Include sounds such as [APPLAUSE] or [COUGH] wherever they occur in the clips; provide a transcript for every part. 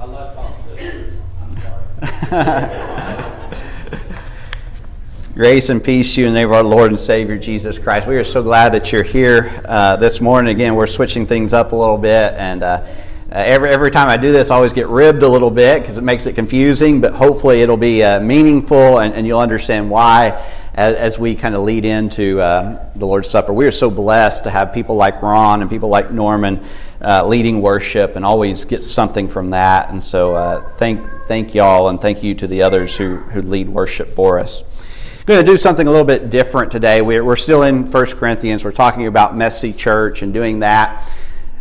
[LAUGHS] Grace and peace to you in the name of our Lord and Savior Jesus Christ. We are so glad that you're here uh, this morning. Again, we're switching things up a little bit, and uh, uh, every every time I do this, I always get ribbed a little bit because it makes it confusing. But hopefully, it'll be uh, meaningful, and, and, you'll understand why as, as we kind of lead into uh, the Lord's Supper. We are so blessed to have people like Ron and people like Norman uh, leading worship, and always get something from that. And so, thank thank y'all, and thank you to the others who who lead worship for us. I'm going to do something a little bit different today. We're, still in 1 Corinthians. We're talking about messy church and doing that.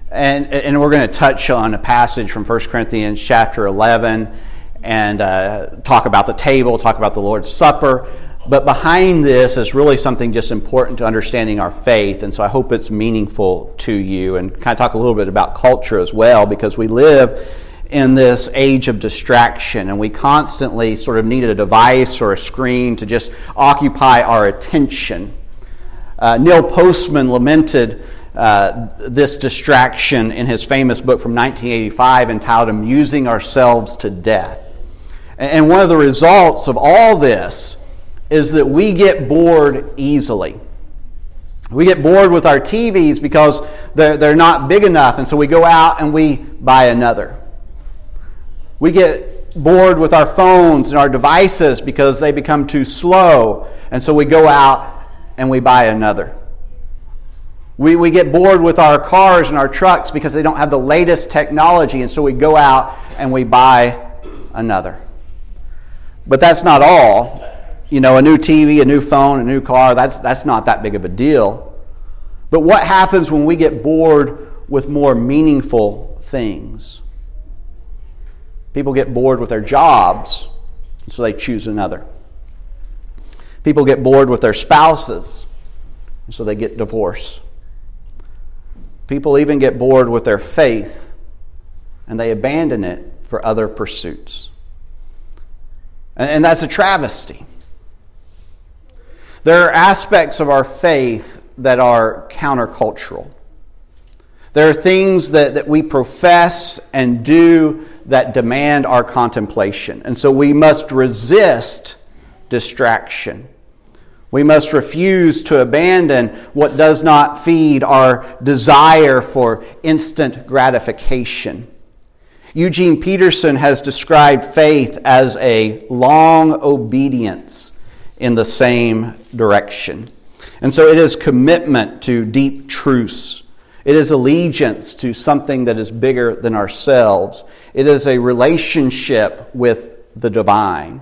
And, and we're going to touch on a passage from 1 Corinthians chapter 11 and uh, talk about the table, talk about the Lord's Supper. But behind this is really something just important to understanding our faith. And so I hope it's meaningful to you and kind of talk a little bit about culture as well because we live in this age of distraction, and we constantly sort of need a device or a screen to just occupy our attention. Uh, Neil Postman lamented uh, this distraction in his famous book from 1985 entitled Amusing Ourselves to Death. And one of the results of all this is that we get bored easily. We get bored with our TVs because they're, they're not big enough, and so we go out and we buy another. We get bored with our phones and our devices because they become too slow, and so we go out and we buy another. We, we get bored with our cars and our trucks because they don't have the latest technology, and so we go out and we buy another. But that's not all. You know, a new TV, a new phone, a new car, that's, that's not that big of a deal. But what happens when we get bored with more meaningful things? People get bored with their jobs, so they choose another. People get bored with their spouses, so they get divorced. People even get bored with their faith, and they abandon it for other pursuits. And that's a travesty. There are aspects of our faith that are countercultural. There are things that, that we profess and do that demand our contemplation. And so we must resist distraction. We must refuse to abandon what does not feed our desire for instant gratification. Eugene Peterson has described faith as a long obedience in the same direction. And so it is commitment to deep truths it is allegiance to something that is bigger than ourselves. It is a relationship with the divine.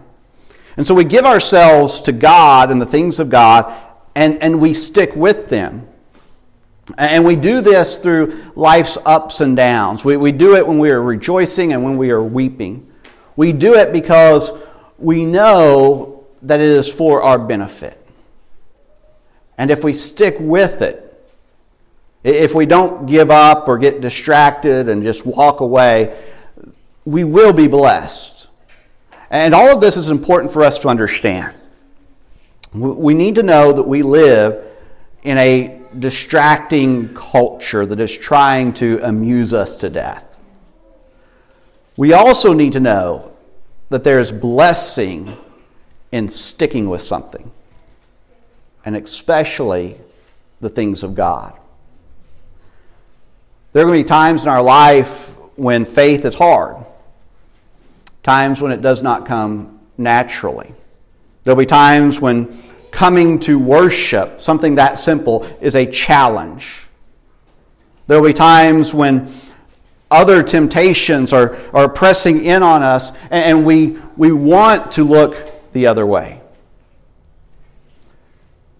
And so we give ourselves to God and the things of God, and, and we stick with them. And we do this through life's ups and downs. We, we do it when we are rejoicing and when we are weeping. We do it because we know that it is for our benefit. And if we stick with it, if we don't give up or get distracted and just walk away, we will be blessed. And all of this is important for us to understand. We need to know that we live in a distracting culture that is trying to amuse us to death. We also need to know that there is blessing in sticking with something, and especially the things of God. There are going to be times in our life when faith is hard, times when it does not come naturally. There'll be times when coming to worship, something that simple, is a challenge. There'll be times when other temptations are, are pressing in on us and we, we want to look the other way.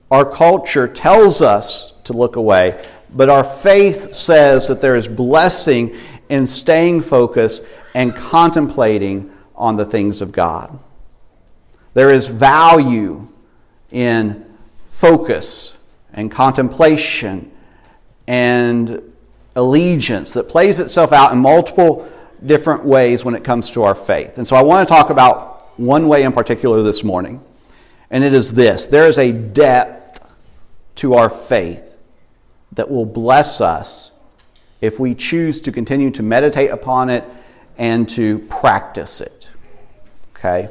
Our culture tells us to look away, but our faith says that there is blessing in staying focused and contemplating on the things of God. There is value in focus and contemplation and allegiance that plays itself out in multiple different ways when it comes to our faith. And so I want to talk about one way in particular this morning, and it is this there is a depth to our faith that will bless us if we choose to continue to meditate upon it and to practice it. Okay?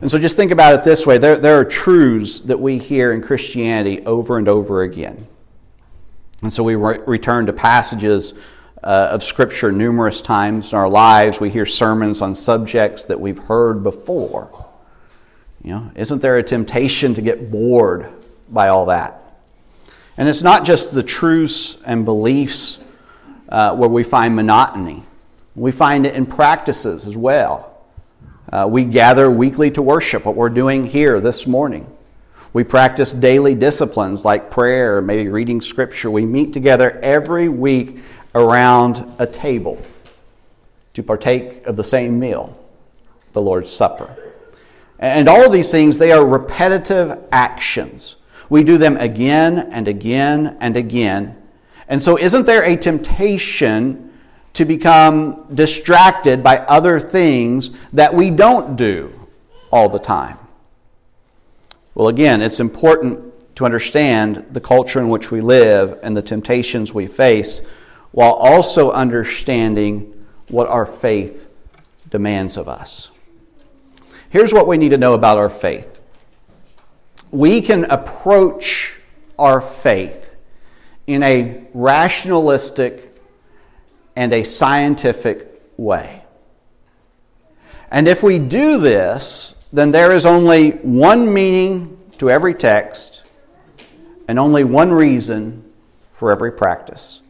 And so just think about it this way there, there are truths that we hear in Christianity over and over again. And so we re- return to passages uh, of Scripture numerous times in our lives. We hear sermons on subjects that we've heard before. You know, isn't there a temptation to get bored by all that? And it's not just the truths and beliefs uh, where we find monotony. We find it in practices as well. Uh, we gather weekly to worship, what we're doing here this morning. We practice daily disciplines like prayer, maybe reading scripture. We meet together every week around a table to partake of the same meal, the Lord's Supper. And all of these things, they are repetitive actions. We do them again and again and again. And so, isn't there a temptation to become distracted by other things that we don't do all the time? Well, again, it's important to understand the culture in which we live and the temptations we face while also understanding what our faith demands of us. Here's what we need to know about our faith we can approach our faith in a rationalistic and a scientific way. And if we do this, then there is only one meaning to every text and only one reason for every practice.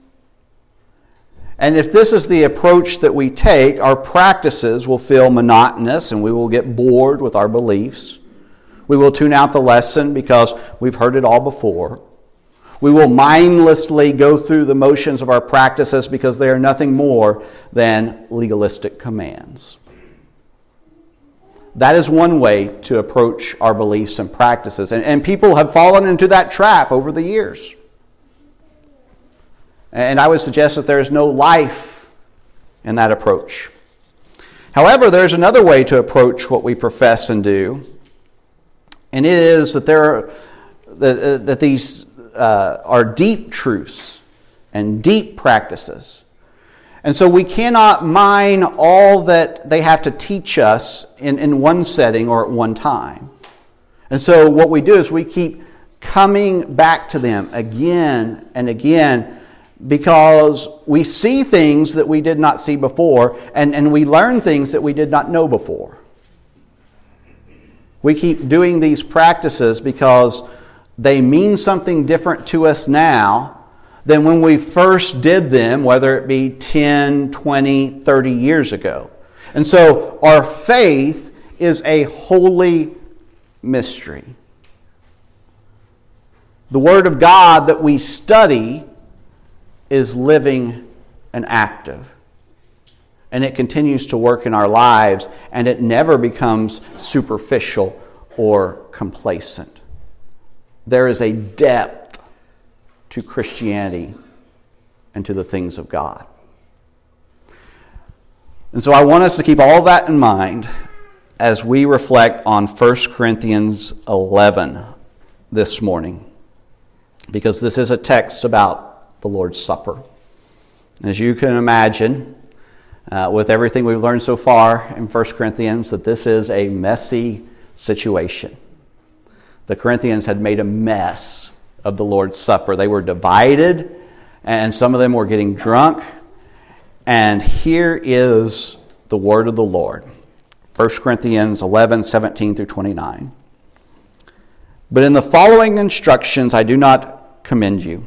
And if this is the approach that we take, our practices will feel monotonous and we will get bored with our beliefs. We will tune out the lesson because we've heard it all before. We will mindlessly go through the motions of our practices because they are nothing more than legalistic commands. That is one way to approach our beliefs and practices. And, and people have fallen into that trap over the years. And I would suggest that there is no life in that approach. However, there's another way to approach what we profess and do, and it is that there are, that, that these uh, are deep truths and deep practices and so we cannot mine all that they have to teach us in, in one setting or at one time. And so what we do is we keep coming back to them again and again because we see things that we did not see before and, and we learn things that we did not know before. We keep doing these practices because they mean something different to us now than when we first did them, whether it be 10, 20, 30 years ago. And so our faith is a holy mystery. The Word of God that we study is living and active. And it continues to work in our lives, and it never becomes superficial or complacent. There is a depth to Christianity and to the things of God. And so I want us to keep all that in mind as we reflect on 1 Corinthians 11 this morning, because this is a text about the Lord's Supper. As you can imagine, uh, with everything we've learned so far in 1 Corinthians, that this is a messy situation. The Corinthians had made a mess of the Lord's Supper. They were divided, and some of them were getting drunk. And here is the word of the Lord 1 Corinthians 11 17 through 29. But in the following instructions, I do not commend you.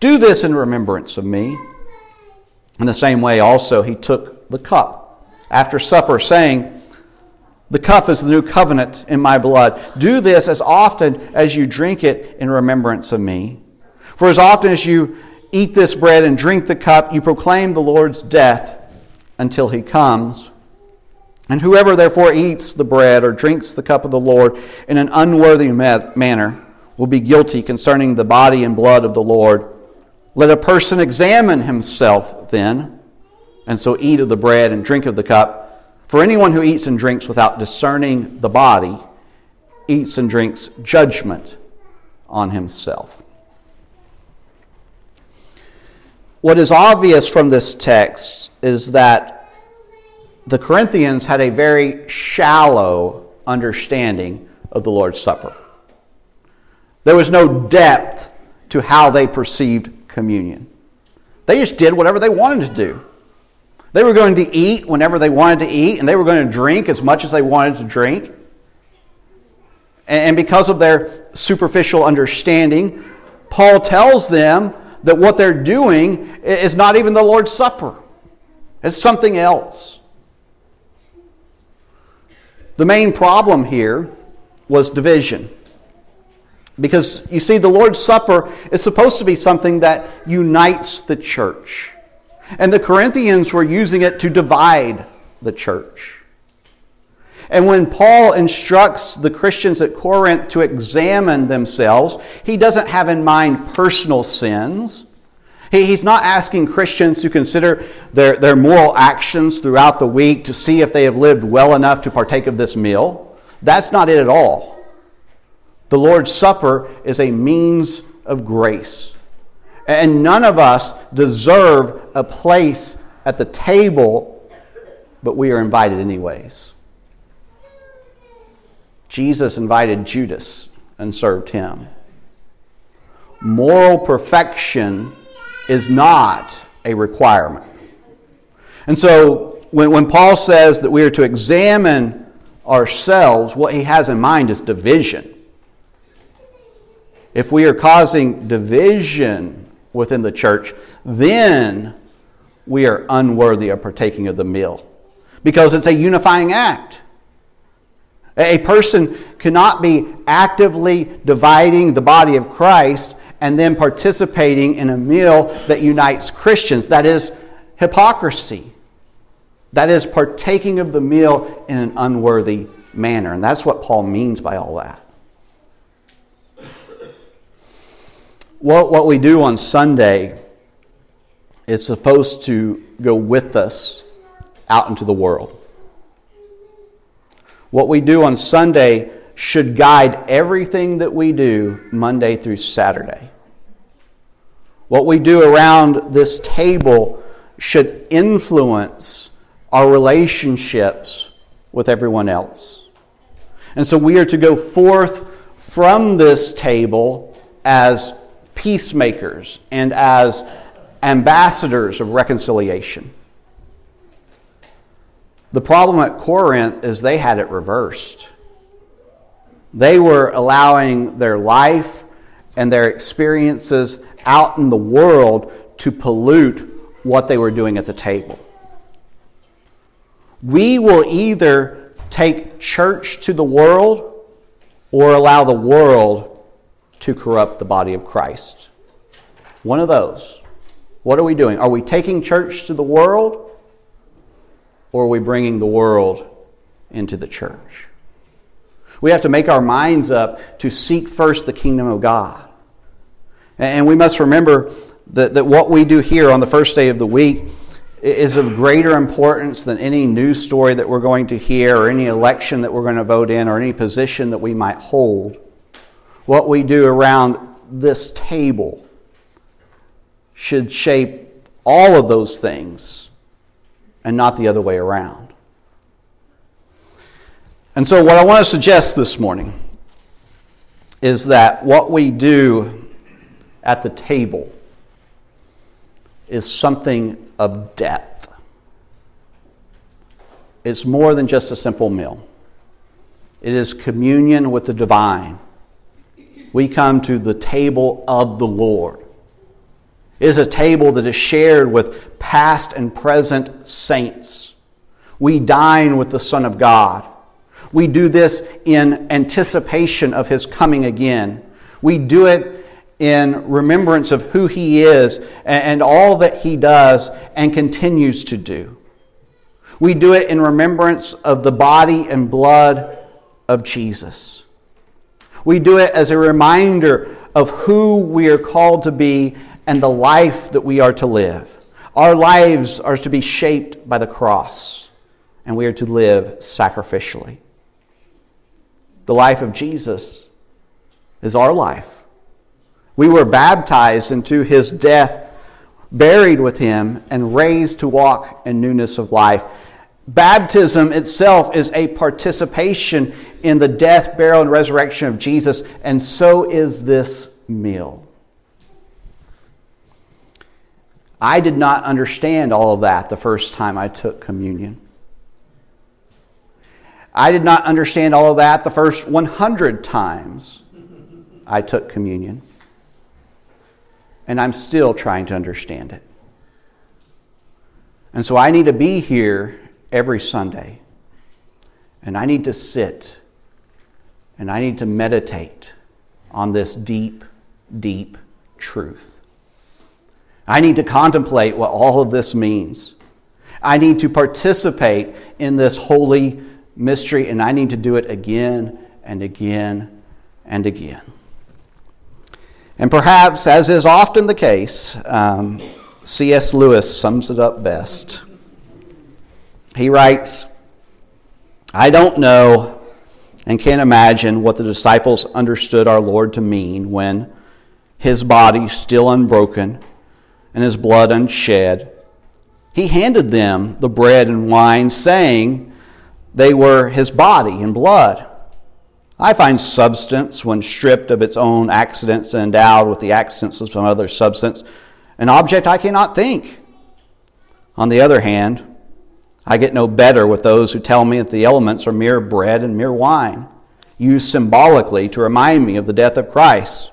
Do this in remembrance of me. In the same way, also, he took the cup after supper, saying, The cup is the new covenant in my blood. Do this as often as you drink it in remembrance of me. For as often as you eat this bread and drink the cup, you proclaim the Lord's death until he comes. And whoever therefore eats the bread or drinks the cup of the Lord in an unworthy manner will be guilty concerning the body and blood of the Lord. Let a person examine himself then, and so eat of the bread and drink of the cup. For anyone who eats and drinks without discerning the body eats and drinks judgment on himself. What is obvious from this text is that the Corinthians had a very shallow understanding of the Lord's Supper. There was no depth to how they perceived communion. They just did whatever they wanted to do. They were going to eat whenever they wanted to eat, and they were going to drink as much as they wanted to drink. And because of their superficial understanding, Paul tells them that what they're doing is not even the Lord's Supper, it's something else. The main problem here was division. Because you see, the Lord's Supper is supposed to be something that unites the church. And the Corinthians were using it to divide the church. And when Paul instructs the Christians at Corinth to examine themselves, he doesn't have in mind personal sins. he's not asking Christians to consider their, their moral actions throughout the week to see if they have lived well enough to partake of this meal. That's not it at all. The Lord's Supper is a means of grace. And none of us deserve a place at the table, but we are invited anyways. Jesus invited Judas and served him. Moral perfection is not a requirement. And so when, when Paul says that we are to examine ourselves, what he has in mind is division. If we are causing division within the church, then we are unworthy of partaking of the meal because it's a unifying act. A person cannot be actively dividing the body of Christ and then participating in a meal that unites Christians. That is hypocrisy. That is partaking of the meal in an unworthy manner. And that's what Paul means by all that. What, what we do on Sunday is supposed to go with us out into the world. What we do on Sunday should guide everything that we do Monday through Saturday. What we do around this table should influence our relationships with everyone else. And so we are to go forth from this table as peacemakers and as ambassadors of reconciliation. The problem at Corinth is they had it reversed. They were allowing their life and their experiences out in the world to pollute what they were doing at the table. We will either take church to the world or allow the world to corrupt the body of Christ. One of those. What are we doing? Are we taking church to the world or are we bringing the world into the church? We have to make our minds up to seek first the kingdom of God. And we must remember that, that what we do here on the first day of the week is of greater importance than any news story that we're going to hear or any election that we're going to vote in or any position that we might hold what we do around this table should shape all of those things and not the other way around. And so, what I want to suggest this morning is that what we do at the table is something of depth. It's more than just a simple meal, it is communion with the divine. We come to the table of the Lord. It is a table that is shared with past and present saints. We dine with the Son of God. We do this in anticipation of his coming again. We do it in remembrance of who he is and all that he does and continues to do. We do it in remembrance of the body and blood of Jesus. We do it as a reminder of who we are called to be and the life that we are to live. Our lives are to be shaped by the cross, and we are to live sacrificially. The life of Jesus is our life. We were baptized into his death, buried with him, and raised to walk in newness of life. Baptism itself is a participation in the death, burial, and resurrection of Jesus, and so is this meal. I did not understand all of that the first time I took communion. I did not understand all of that the first 100 times I took communion. And I'm still trying to understand it. And so I need to be here every Sunday. And I need to sit and I need to meditate on this deep, deep truth. I need to contemplate what all of this means. I need to participate in this holy mystery, and I need to do it again and again and again. And perhaps, as is often the case, um, C.S. Lewis sums it up best. He writes, I don't know and can't imagine what the disciples understood our Lord to mean when, his body still unbroken and his blood unshed, he handed them the bread and wine, saying they were his body and blood. I find substance, when stripped of its own accidents and endowed with the accidents of some other substance, an object I cannot think. On the other hand, I get no better with those who tell me that the elements are mere bread and mere wine, used symbolically to remind me of the death of Christ.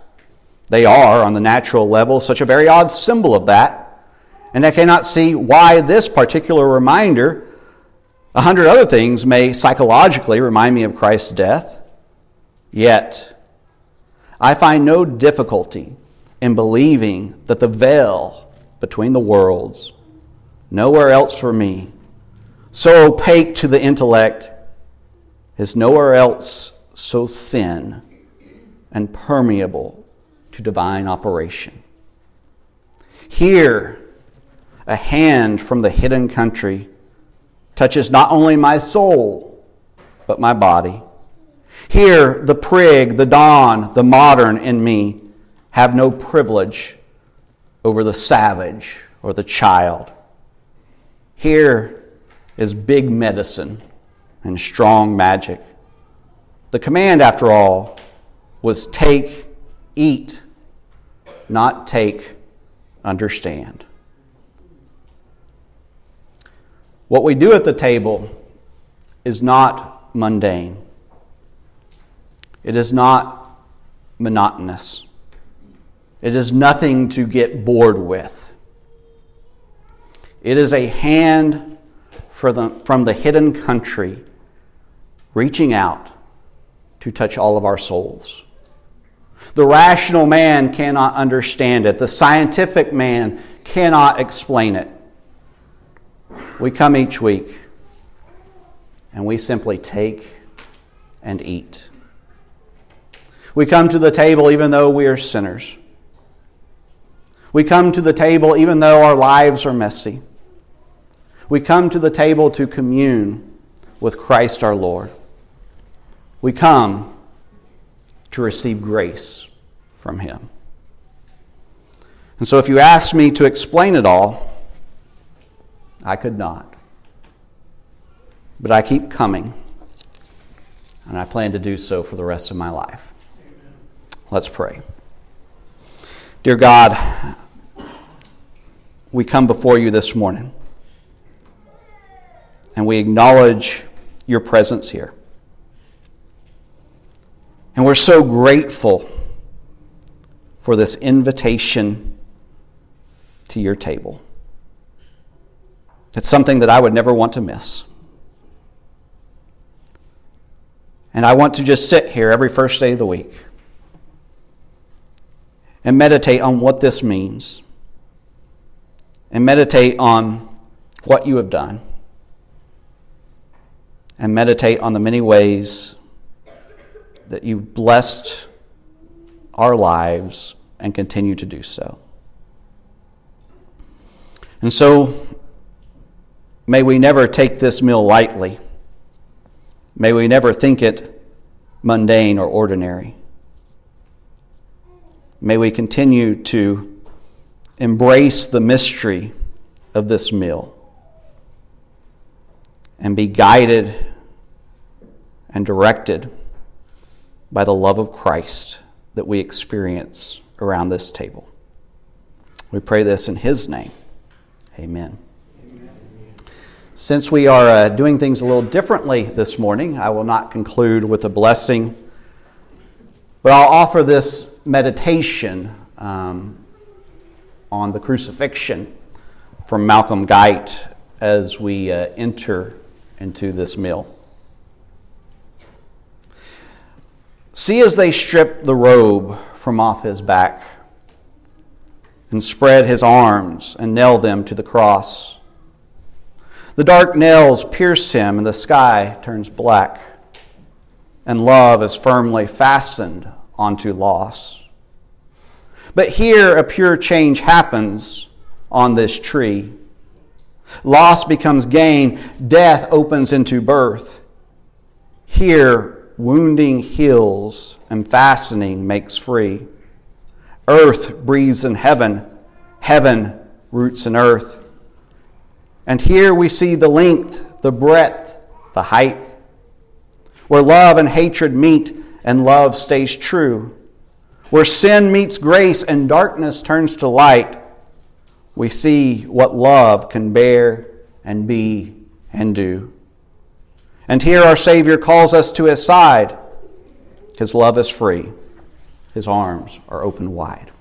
They are, on the natural level, such a very odd symbol of that, and I cannot see why this particular reminder, a hundred other things, may psychologically remind me of Christ's death. Yet, I find no difficulty in believing that the veil between the worlds, nowhere else for me, so opaque to the intellect, is nowhere else so thin and permeable to divine operation. Here, a hand from the hidden country touches not only my soul, but my body. Here, the prig, the don, the modern in me have no privilege over the savage or the child. Here is big medicine and strong magic. The command, after all, was take, eat, not take, understand. What we do at the table is not mundane. It is not monotonous. It is nothing to get bored with. It is a hand the, from the hidden country reaching out to touch all of our souls. The rational man cannot understand it, the scientific man cannot explain it. We come each week and we simply take and eat. We come to the table even though we are sinners. We come to the table even though our lives are messy. We come to the table to commune with Christ our Lord. We come to receive grace from Him. And so, if you ask me to explain it all, I could not. But I keep coming, and I plan to do so for the rest of my life. Let's pray. Dear God, we come before you this morning and we acknowledge your presence here. And we're so grateful for this invitation to your table. It's something that I would never want to miss. And I want to just sit here every first day of the week and meditate on what this means and meditate on what you have done and meditate on the many ways that you've blessed our lives and continue to do so. And so, may we never take this meal lightly. May we never think it mundane or ordinary. May we continue to embrace the mystery of this meal and be guided and directed by the love of Christ that we experience around this table. We pray this in His name. Amen. Since we are uh, doing things a little differently this morning, I will not conclude with a blessing, but I'll offer this meditation um, on the crucifixion from Malcolm Guite as we uh, enter into this meal. See as they strip the robe from off his back and spread his arms and nail them to the cross. The dark nails pierce him and the sky turns black, and love is firmly fastened onto loss. But here a pure change happens on this tree. Loss becomes gain, death opens into birth. Here, wounding heals, and fastening makes free. Earth breathes in heaven, heaven roots in earth. And here we see the length, the breadth, the height, where love and hatred meet and love stays true, where sin meets grace and darkness turns to light we see what love can bear and be and do. And here our Savior calls us to his side. His love is free, his arms are open wide.